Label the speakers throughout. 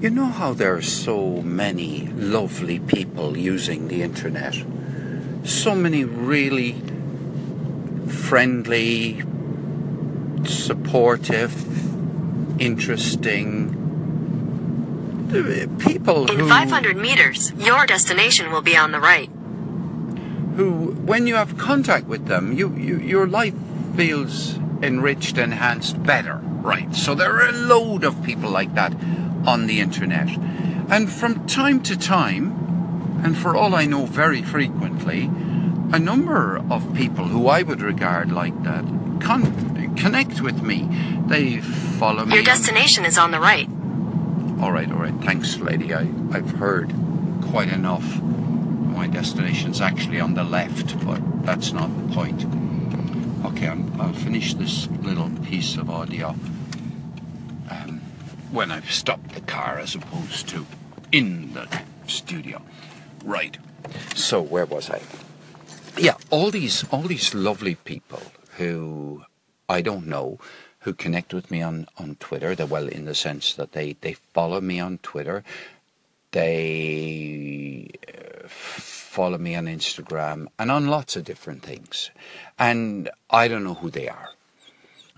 Speaker 1: You know how there are so many lovely people using the internet? So many really friendly, supportive, interesting uh, people
Speaker 2: In 500 meters, your destination will be on the right.
Speaker 1: who, when you have contact with them, you, you your life feels enriched, enhanced, better. Right. So there are a load of people like that on the internet. And from time to time, and for all I know, very frequently, a number of people who I would regard like that con- connect with me. They follow me.
Speaker 2: Your
Speaker 1: on-
Speaker 2: destination is on the right.
Speaker 1: all right, all right. Thanks, lady. I, I've heard quite enough. My destination's actually on the left, but that's not the point. Okay, I'm, I'll finish this little piece of audio um, when I've stopped the car as opposed to in the studio. Right. So where was I? Yeah, all these all these lovely people who I don't know who connect with me on, on Twitter. That well, in the sense that they, they follow me on Twitter, they uh, follow me on Instagram and on lots of different things, and I don't know who they are.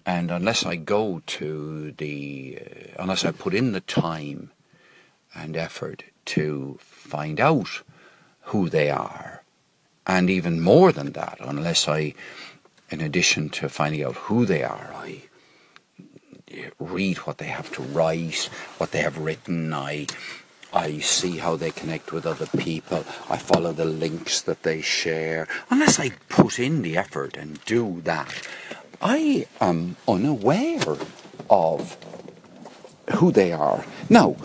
Speaker 1: And unless I go to the, uh, unless I put in the time and effort to find out who they are, and even more than that, unless I, in addition to finding out who they are, I read what they have to write, what they have written. I I see how they connect with other people. I follow the links that they share. Unless I put in the effort and do that, I am unaware of who they are. Now,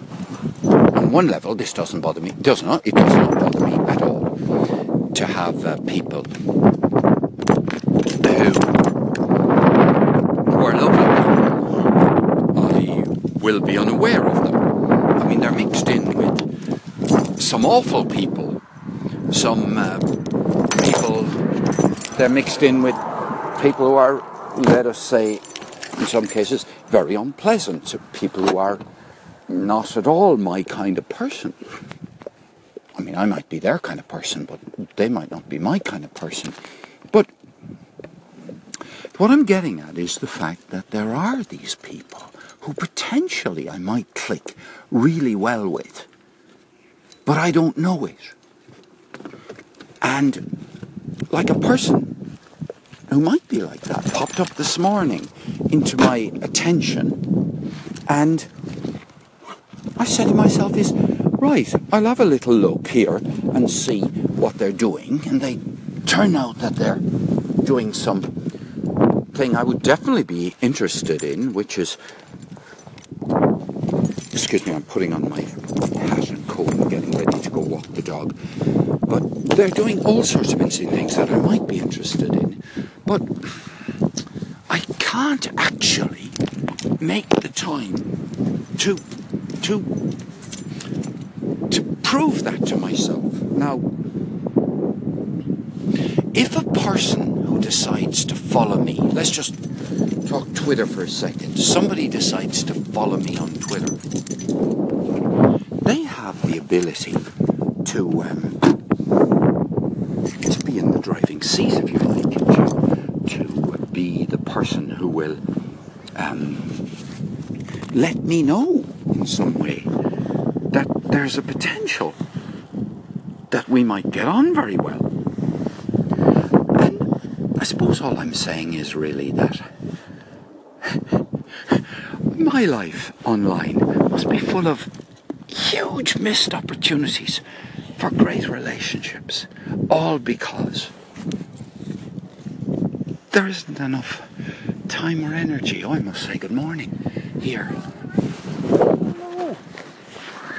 Speaker 1: on one level, this doesn't bother me. Does not. It does not bother me at all to have uh, people who who are lovely people. I will be unaware of them. I mean, they're mixed in with some awful people, some uh, people. They're mixed in with people who are, let us say, in some cases, very unpleasant. to people who are not at all my kind of person. I mean, I might be their kind of person, but they might not be my kind of person. But what I'm getting at is the fact that there are these people who potentially I might click really well with, but I don't know it. And like a person who might be like that popped up this morning into my attention, and I said to myself, "Is right? I'll have a little look here and see what they're doing." And they turn out that they're doing some thing I would definitely be interested in, which is, excuse me, I'm putting on my hat and coat and getting ready to go walk the dog. But they're doing all sorts of interesting things that I might be interested in. But I can't actually make the time to to to prove that to myself. Now, if a person who decides to follow me, let's just talk Twitter for a second. Somebody decides to follow me on Twitter. They have the ability to um, to be in the driving seat, if you like, to to be the person who will um, let me know in some way that there's a potential that we might get on very well. And I suppose all I'm saying is really that my life online must be full of huge missed opportunities for great relationships, all because there isn't enough time or energy. Oh, I must say good morning here.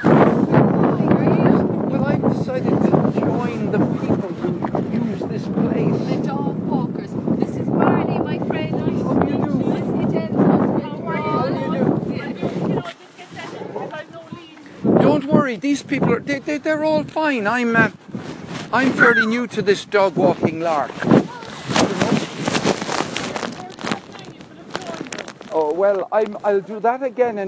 Speaker 1: Well, I've decided to join the people who use this
Speaker 3: The dog walkers. This is Barney, my friend. Nice
Speaker 1: How do you
Speaker 3: meet
Speaker 1: do?
Speaker 3: you. Nice to meet you. How are
Speaker 1: How do you do?
Speaker 3: Yeah. You know, just get that. If I've no lead.
Speaker 1: Don't worry, these people are they, they, they're all fine. I'm uh, I'm fairly new to this dog walking lark. Oh well, I'm I'll do that again and.